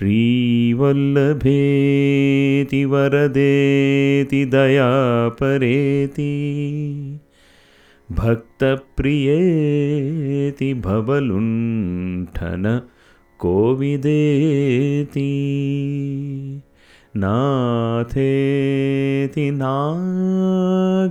श्रीवल्लभेति वरदेति दयापरेति भक्तप्रियेति भवलुण्ठन कोविदेति नाथेति नागशयनेति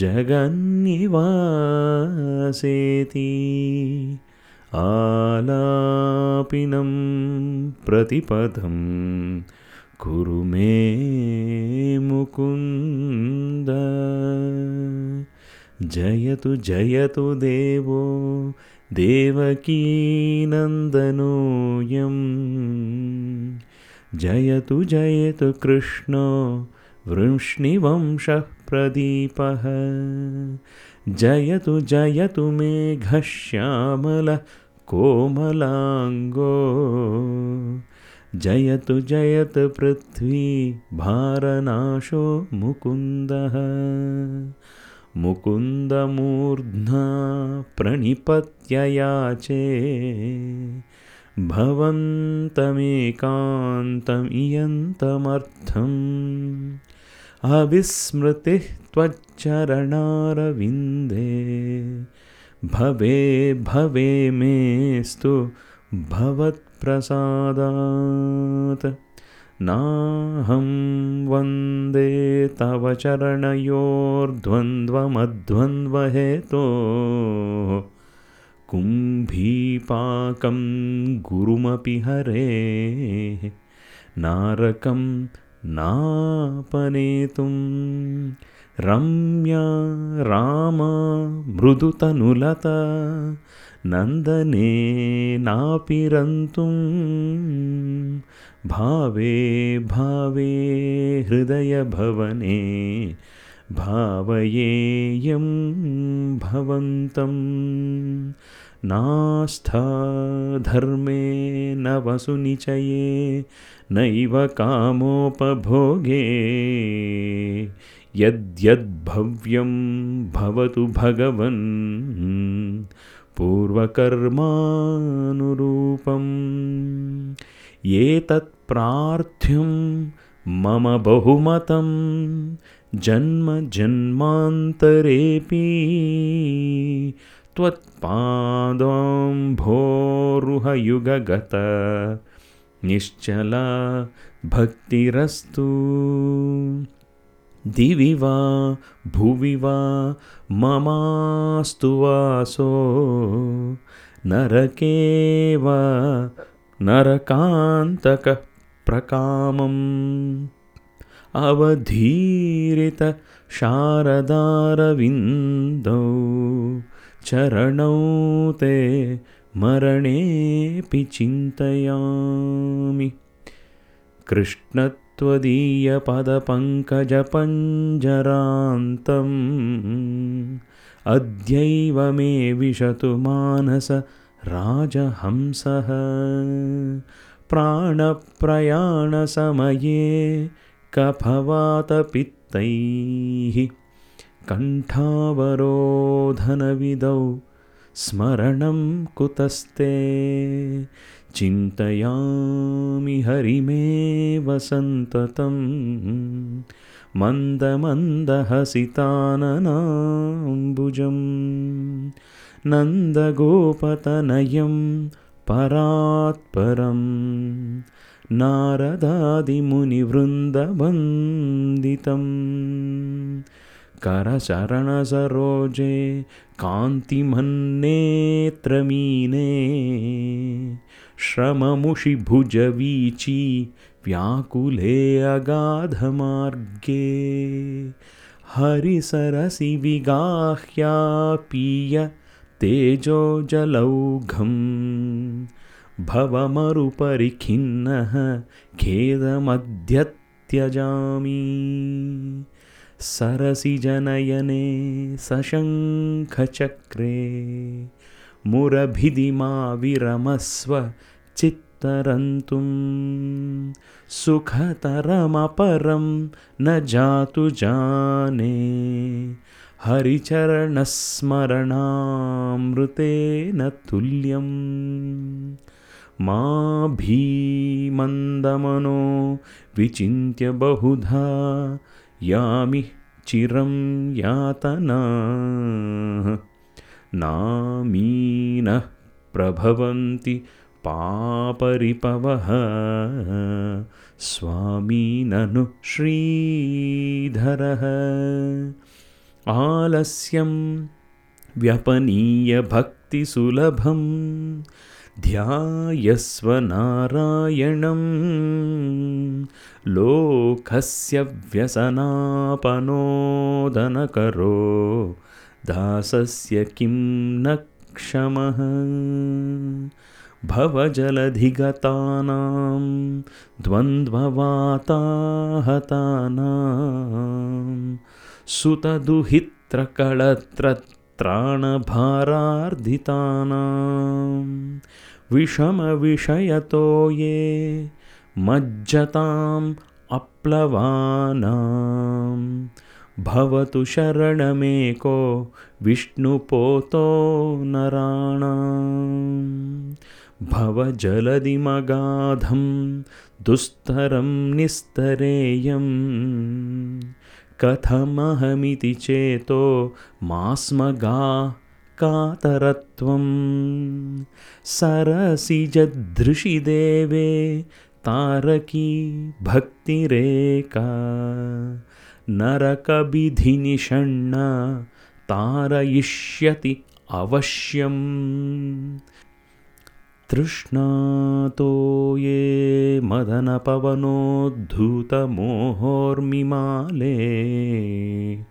जगन्निवासेति आलापिनं प्रतिपदं। कुरु मे मुकुन्द। जयतु जयतु देवो देवकीनन्दनोऽयं जयतु जयतु कृष्णो वृष्णिवंशः प्रदीपः। जयतु जयतु मेघश्यामलः कोमलाङ्गो। जयतु जयतु पृथ्वी भारनाशो मुकुन्दः। मुकुन्दमूर्ध्ना प्रणिपत्ययाचे। भवन्तमेकान्तमियन्तमर्थम्। अविस्मृतिः त्वच्चरणारविन्दे भवे भवे मेस्तु भवत्प्रसादात्। नाहं वन्दे तव चरणयोर्द्वन्द्वमध्वन्द्वहेतो कुम्भीपाकं गुरुमपि हरे नारकं नापनेतुं रम्या राम मृदुतनुलता नन्दने नापिरन्तुं भावे भावे हृदयभवने भावयेयं भवन्तं नास्था धर्मे न वसुनिचये नैव कामोपभोगे यद्यद्भव्यं भवतु भगवन् पूर्वकर्मानुरूपम्। एतत्प्रार्थ्यं मम बहुमतं जन्म जन्मान्तरेऽपि त्वत्पादाम्भोरुहयुगगत निश्चला भक्तिरस्तु दिवि वा भुवि वा ममास्तु वासो। नरके वा नरकान्तकप्रकामम् अवधीरितशारदारविन्दौ चरणौ ते मरणेऽपि चिन्तयामि कृष्णत्वदीयपदपङ्कजपञ्जरान्तम् अद्यैव मे विशतु मानस राजहंसः। प्राणप्रयाणसमये कफवातपित्तैः कण्ठावरोधनविदौ स्मरणं कुतस्ते चिन्तयामि हरिमेव सन्ततं मन्दमन्दहसिताननाम्बुजं नन्दगोपतनयं परात्परं। नारदादिमुनिवृन्दवन्दितं। करचरणसरोजे कान्तिमन्नेत्रमीने श्रममुषिभुजवीची व्याकुले अगाधमार्गे। हरिसरसि विगाह्यापीय तेजोजलौघं भवमरुपरिखिन्नः खेदमद्य त्यजामि सरसिजनयने सशङ्खचक्रे। मुरभिदिमा विरमस्व चित्तरन्तुं सुखतरमपरं न जातु जाने। हरिचरणस्मरणामृतेन तुल्यं। मा भीमन्दमनो विचिन्त्य बहुधा यामि चिरं यातना। नामीनः प्रभवन्ति पापरिपवः। स्वामी ननु श्रीधरः। आलस्यं व्यपनीयभक्तिसुलभं ध्यायस्वनारायणं लोकस्य व्यसनापनोदनकरो। दासस्य किं न क्षमः भवजलधिगतानां द्वन्द्ववाताहतानां सुतदुहित्रकळत्रत्राणभारार्धितानां विषमविषयतो ये मज्जताम् अप्लवानां भवतु शरणमेको विष्णुपोतो नराणाम् भवजलदिमगाधं दुस्तरं निस्तरेयं कथमहमिति चेतो मास्मगा कातरत्वं सरसिजदृशिदेवे तारकी भक्तिरेका नरकविधिनिषण्ण तारयिष्यति अवश्यम् तृष्णातो ये मदनपवनोद्धूतमोहोर्मिमाले।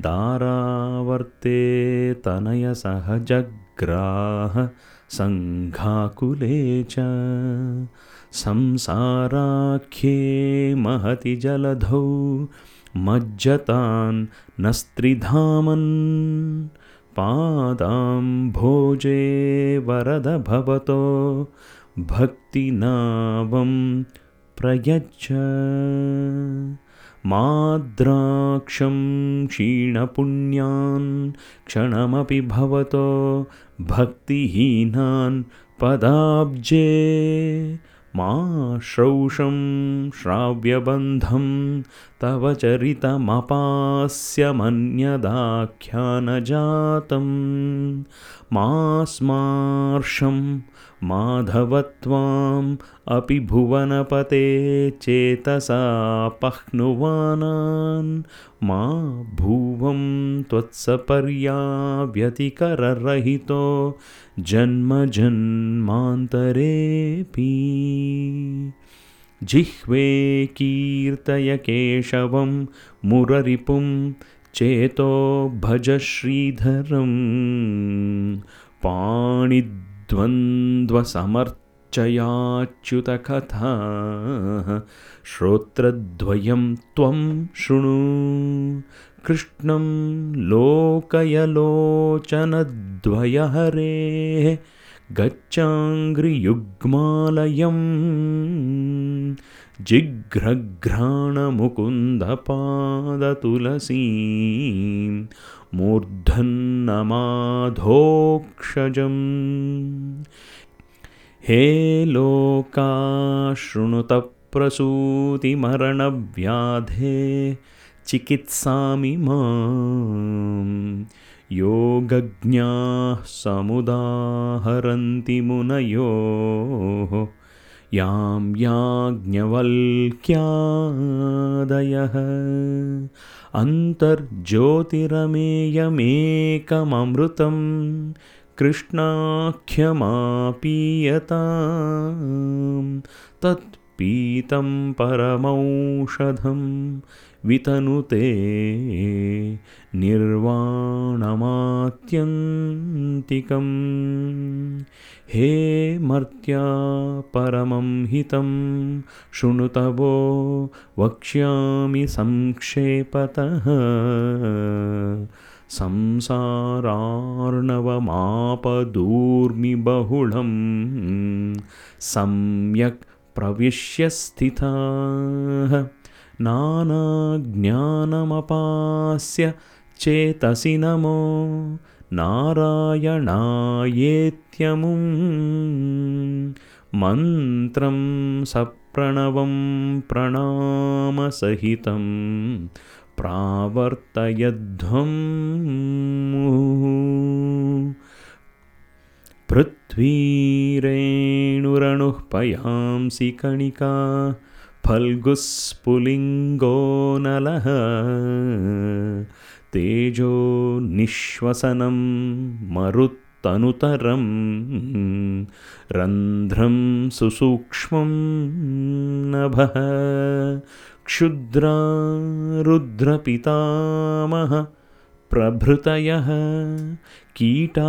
दारावर्ते तनयसहजग्राह सङ्घाकुले च। संसाराख्ये महति जलधौ मज्जतान् न स्त्रिधामन् पादां भोजे वरद भवतो भक्तिनावं प्रयच्छ। माद्राक्षं क्षीणपुण्यान् क्षणमपि भवतो भक्तिहीनान् पदाब्जे मा श्रौषं श्राव्यबन्धं तव चरितमपास्यमन्यदाख्यानजातं मा स्मार्षं माधवत्वाम् अपि भुवनपते चेतसापह्नुवानान् मा भुवं त्वत्सपर्याव्यतिकररहितो जन्मजन्मान्तरेऽपि। जिह्वे कीर्तय केशवं मुररिपुं चेतो भज श्रीधरं पाणिद्वन्द्वसमर्चयाच्युतकथा श्रोत्रद्वयं त्वं शृणु। कृष्णं लोकयलोचनद्वयहरेः गच्छाङ्घ्रियुग्मालयं जिघ्रघ्राणमुकुन्दपादतुलसीं मूर्धन्नमाधोक्षजम्। हे लोका शृणुतप्रसूतिमरणव्याधे चिकित्सामि मां योगज्ञाः समुदाहरन्ति मुनयोः यां याज्ञवल्क्यादयः। अन्तर्ज्योतिरमेयमेकममृतं कृष्णाख्यमापीयतां तत्पीतं परमौषधं वितनुते निर्वाणमात्यन्तिकम् हे मर्त्या परमं हितं शृणुतवो वक्ष्यामि संक्षेपतः। संसारार्णवमापदूर्मिबहुलं सम्यक् प्रविश्य स्थिताः। नानाज्ञानमपास्य चेतसि नमो नारायणायेत्यमुं मन्त्रं सप्रणवं प्रणामसहितं प्रावर्तयध्वम् पृथ्वीरेणुरणुः पयांसि कणिका फल्गुस्फुलिङ्गो नलः तेजो निःश्वसनं मरुत्तनुतरं रन्ध्रं सुसूक्ष्मं नभः क्षुद्रा रुद्रपितामह प्रभृतयः कीटा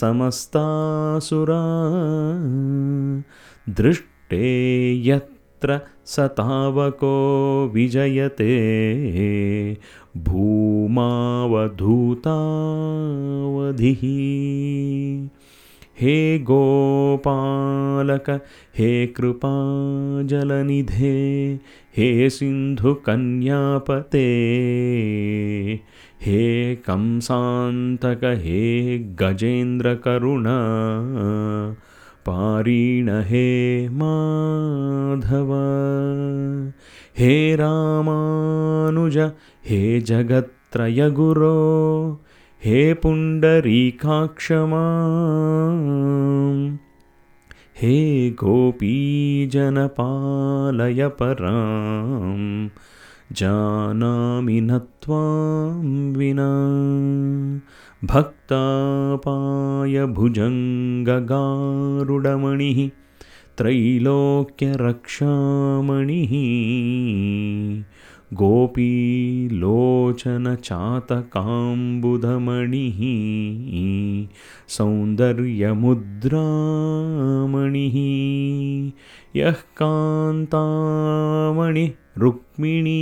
समस्तासुरा दृष्टे यत्र स तावको विजयते। भूमावधूतावधिः। हे गोपालक हे कृपाजलनिधे हे सिन्धुकन्यापते हे कंसान्तक हे गजेन्द्रकरुणा पारीण हे माधव। हे रामानुज हे जगत्त्रयगुरो हे पुण्डरीकाक्षमा हे गोपीजनपालय पराम् जानामि न त्वां विना भक्तापायभुजङ्गगारुडमणिः त्रैलोक्यरक्षामणिः गोपीलोचनचातकाम्बुधमणिः सौन्दर्यमुद्रामणिः यः कान्तामणि रुक्मिणी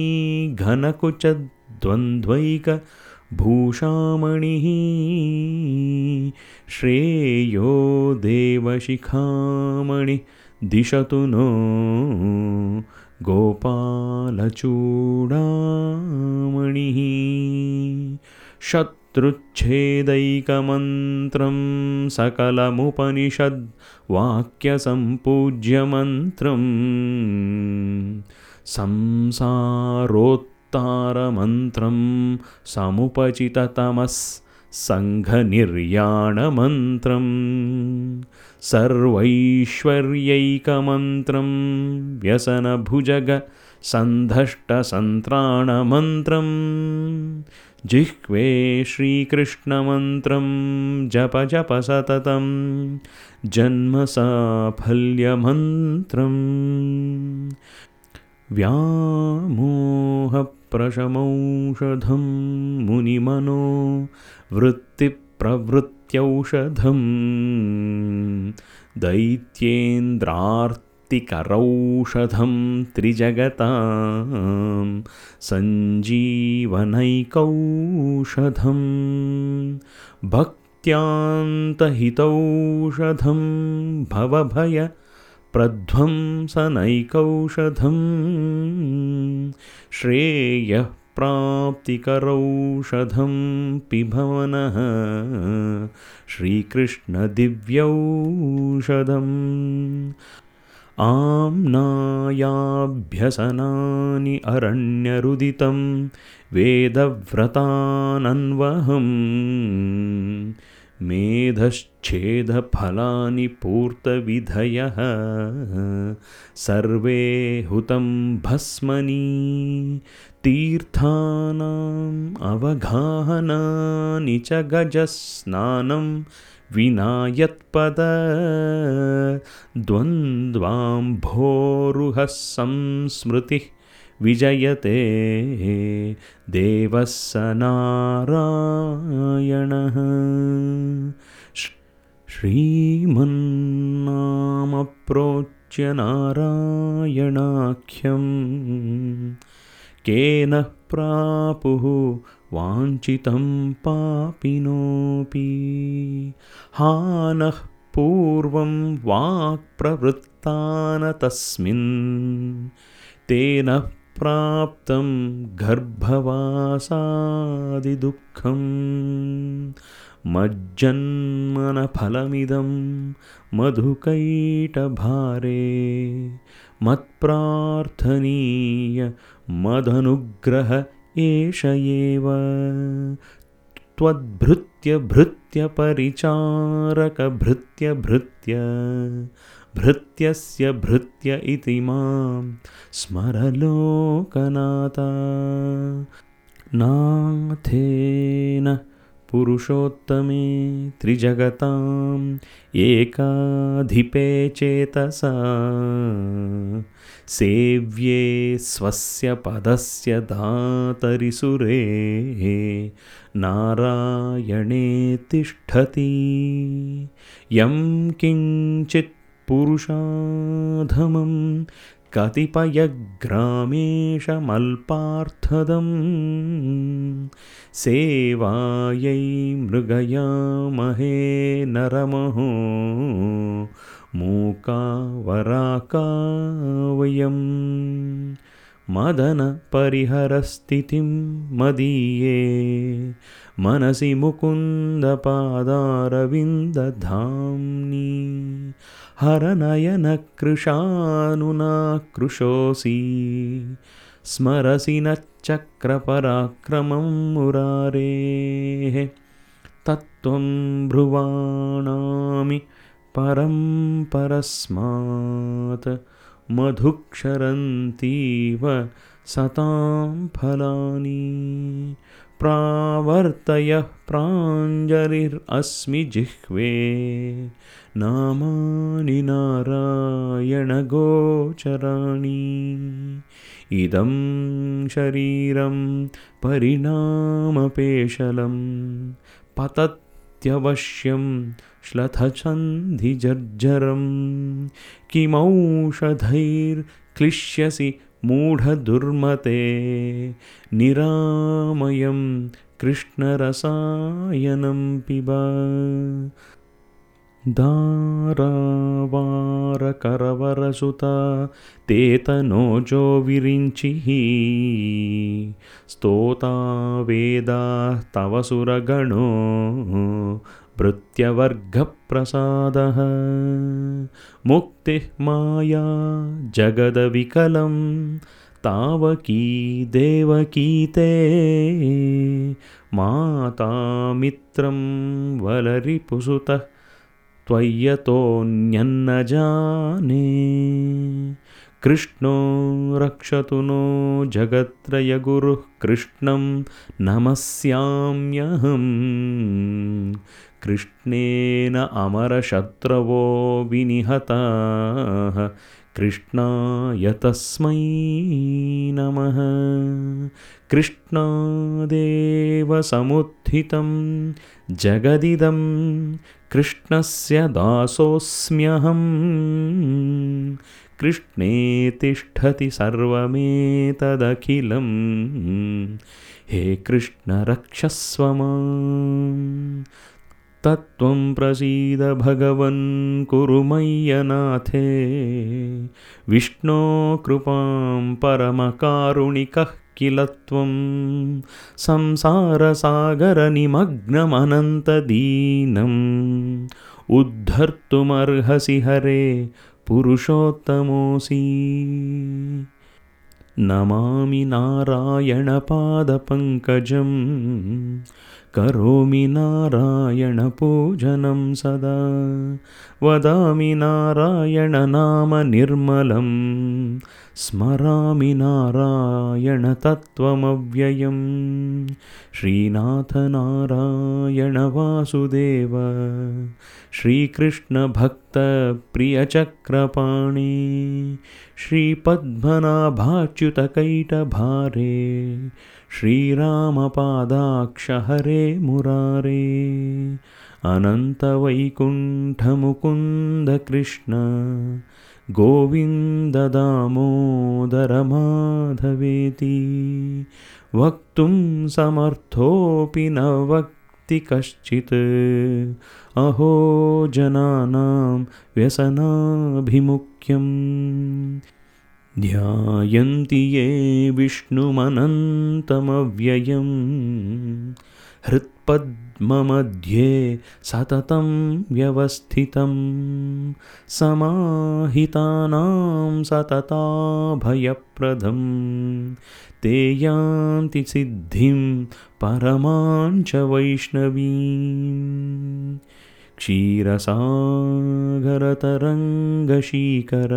घनकुचद्वन्द्वैकभूषामणिः श्रेयो देवशिखामणि दिशतु नो गोपालचूडामणिः। शत्रुच्छेदैकमन्त्रं सकलमुपनिषद्वाक्यसम्पूज्यमन्त्रम् संसारोत्तारमन्त्रं समुपचिततमः सङ्घनिर्याणमन्त्रं सर्वैश्वर्यैकमन्त्रं व्यसनभुजग सन्धष्टसन्त्राणमन्त्रं जिह्वे श्रीकृष्णमन्त्रं जप जप सततं जन्मसाफल्यमन्त्रम् व्यामोहप्रशमौषधं मुनिमनो वृत्तिप्रवृत्त्यौषधम् दैत्येन्द्रार्तिकरौषधं त्रिजगतां सञ्जीवनैकौषधं भक्त्यान्तहितौषधं भवभय प्रध्वंसनैकौषधं श्रेयः प्राप्तिकरौषधं पिभवनः। श्रीकृष्णदिव्यौषधम्। आम्नायाभ्यसनानि अरण्यरुदितं वेदव्रतानन्वहम् मेधश्छेदफलानि पूर्तविधयः। सर्वे हुतं भस्मनी तीर्थानाम् अवगाहनानि च गजस्नानं विना यत्पदद्वन्द्वाम्भोरुहः संस्मृतिः विजयते। देवः स नारायणः श्रीमन्नामप्रोच्य नारायणाख्यं। केन प्रापुः वाञ्छितं पापिनोऽपि। हानः पूर्वं वाक्प्रवृत्तान तस्मिन् तेन प्राप्तं गर्भवासादिदुःखं मज्जन्मनफलमिदं मधुकैटभारे मत्प्रार्थनीय मदनुग्रह एष एव। त्वद्भृत्यभृत्यपरिचारकभृत्यभृत्य भृत्यस्य भृत्य इति मां स्मरलोकनाथा नाथेन पुरुषोत्तमे त्रिजगताम् एकाधिपे चेतसा सेव्ये स्वस्य पदस्य धातरिसुरे नारायणे तिष्ठति। यं किञ्चित् पुरुषाधमं कतिपयग्रामेशमल्पार्थदम् सेवायै मृगयामहे नरमहो मूकावराका वयम् मदनपरिहरस्थितिं मदीये मनसि मुकुन्दपादारविन्दधाम्नि हरनयनकृशानुनाकृशोऽसि स्मरसि न चक्रपराक्रमं मुरारेः। तत्त्वं ब्रुवाणामि परं परस्मात्। मधुक्षरन्तीव सतां फलानि प्रावर्तयः प्राञ्जलिरस्मि जिह्वे। नामानि नारायणगोचराणि इदं शरीरं परिणामपेशलं। पतत्यवश्यं श्लथचन्धिजर्जरं किमौषधैर्क्लिश्यसि मूढदुर्मते निरामयं कृष्णरसायनं पिब। दारावारकरवरसुता तेतनोजो विरिञ्चिः स्तोता वेदाः तव सुरगणो भृत्यवर्गप्रसादः मुक्तिः माया जगदविकलं तावकी देवकीते मातामित्रं वलरिपुसुतः त्वय्यतोऽन्यन्न जाने। कृष्णो रक्षतु नो जगत्त्रयगुरुः कृष्णं नमस्याम्यहम् कृष्णेन अमरशत्रवो विनिहताः। कृष्णाय तस्मै नमः। कृष्णादेव समुत्थितं जगदिदं कृष्णस्य दासोऽस्म्यहम्। कृष्णे तिष्ठति सर्वमेतदखिलं। हे कृष्ण रक्षस्व माम् तत्त्वं प्रसीद भगवन् कुरु मय्यनाथे। विष्णो कृपां परमकारुणिकः किल त्वं। संसारसागरनिमग्नमनन्तदीनम् उद्धर्तुमर्हसि हरे पुरुषोत्तमोऽसि। नमामि नारायणपादपङ्कजम् करोमि नारायणपूजनं सदा। वदामि नारायणनामनिर्मलं। स्मरामि नारायणतत्त्वमव्ययम् श्रीनाथनारायणवासुदेव। श्रीकृष्णभक्तप्रियचक्रपाणि। श्रीपद्मनाभाच्युतकैटभारे श्रीरामपादाक्षहरे मुरारे अनन्तवैकुण्ठमुकुन्दकृष्ण गोविन्ददामोदरमाधवेति वक्तुं समर्थोऽपि न वक्ति कश्चित्। अहो जनानां व्यसनाभिमुख्यम् ध्यायन्ति ये विष्णुमनन्तमव्ययम्। हृत्पद्ममध्ये सततं व्यवस्थितं। समाहितानां सतताभयप्रदं ते यान्ति सिद्धिं परमाञ्च वैष्णवीम् क्षीरसागरतरङ्गशीकर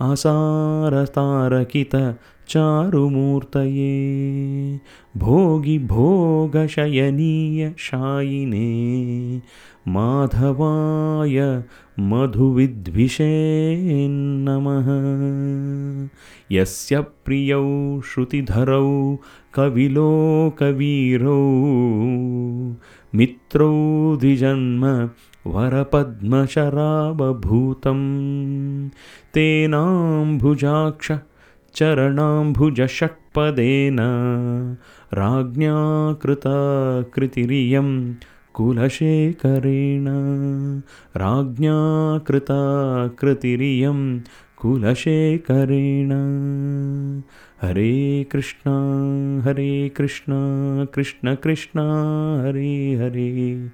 आसारतारकितचारुमूर्तये। भोगि भोगशयनीयशायिने माधवाय मधुविद्विषे नमः यस्य प्रियौ श्रुतिधरौ कविलोकवीरौ मित्रौ द्विजन्म वरपद्मशराबभूतं तेनाम्भुजाक्ष चरणाम्भुजषट्पदेन राज्ञा कृता कृतिरियं कुलशेखरेण राज्ञा कृता कृतिरियं कुलशेखरेण। हरे कृष्ण हरे कृष्ण कृष्ण कृष्ण हरे हरे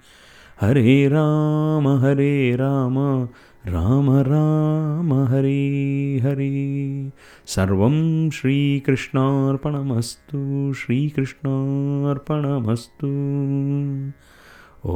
हरे राम हरे राम राम राम हरे हरे। सर्वं श्रीकृष्णार्पणमस्तु श्रीकृष्णार्पणमस्तु। ॐ